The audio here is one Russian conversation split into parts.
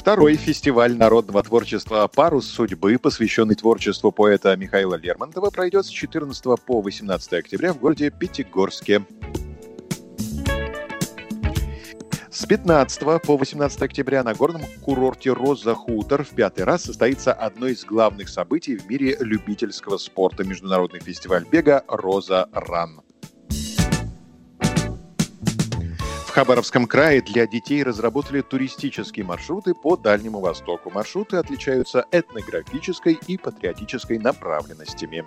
Второй фестиваль народного творчества «Парус судьбы», посвященный творчеству поэта Михаила Лермонтова, пройдет с 14 по 18 октября в городе Пятигорске. С 15 по 18 октября на горном курорте «Роза Хутор» в пятый раз состоится одно из главных событий в мире любительского спорта – международный фестиваль бега «Роза Ран». Хабаровском крае для детей разработали туристические маршруты по Дальнему Востоку. Маршруты отличаются этнографической и патриотической направленностями.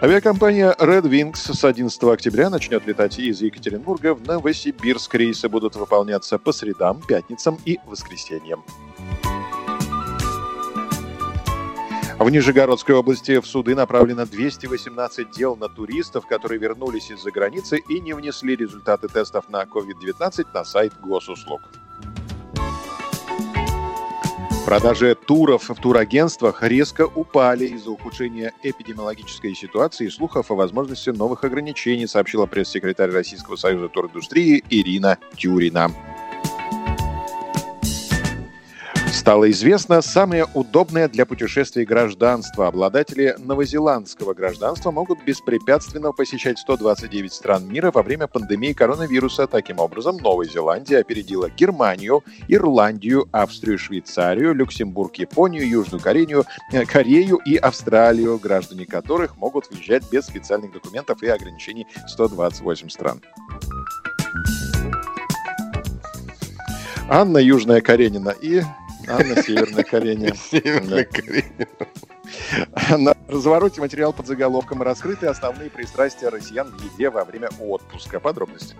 Авиакомпания Red Wings с 11 октября начнет летать из Екатеринбурга в Новосибирск. Рейсы будут выполняться по средам, пятницам и воскресеньям. В Нижегородской области в суды направлено 218 дел на туристов, которые вернулись из-за границы и не внесли результаты тестов на COVID-19 на сайт госуслуг. Продажи туров в турагентствах резко упали из-за ухудшения эпидемиологической ситуации и слухов о возможности новых ограничений, сообщила пресс-секретарь Российского союза туриндустрии Ирина Тюрина стало известно самое удобное для путешествий гражданство. Обладатели новозеландского гражданства могут беспрепятственно посещать 129 стран мира во время пандемии коронавируса. Таким образом, Новая Зеландия опередила Германию, Ирландию, Австрию, Швейцарию, Люксембург, Японию, Южную Корею, э, Корею и Австралию, граждане которых могут въезжать без специальных документов и ограничений 128 стран. Анна Южная Каренина и Анна Северная Каренина. Северная Каренина. На развороте материал под заголовком «Раскрыты основные пристрастия россиян в еде во время отпуска». Подробности.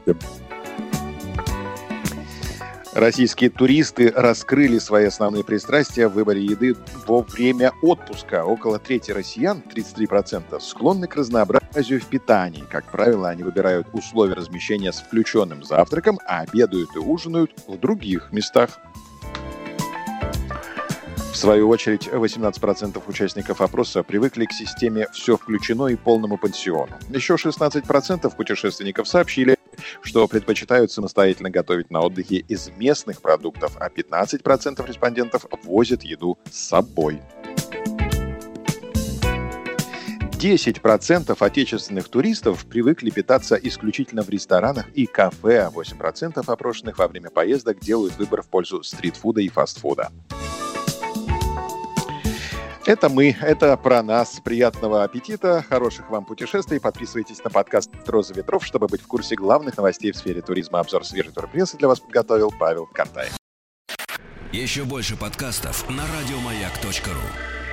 Российские туристы раскрыли свои основные пристрастия в выборе еды во время отпуска. Около трети россиян, 33%, склонны к разнообразию в питании. Как правило, они выбирают условия размещения с включенным завтраком, а обедают и ужинают в других местах. В свою очередь, 18% участников опроса привыкли к системе «все включено» и полному пансиону. Еще 16% путешественников сообщили, что предпочитают самостоятельно готовить на отдыхе из местных продуктов, а 15% респондентов возят еду с собой. 10% отечественных туристов привыкли питаться исключительно в ресторанах и кафе, а 8% опрошенных во время поездок делают выбор в пользу стритфуда и фастфуда. Это мы, это про нас. Приятного аппетита, хороших вам путешествий. Подписывайтесь на подкаст «Роза ветров», чтобы быть в курсе главных новостей в сфере туризма. Обзор свежей турпрессы для вас подготовил Павел Картаев. Еще больше подкастов на радиомаяк.ру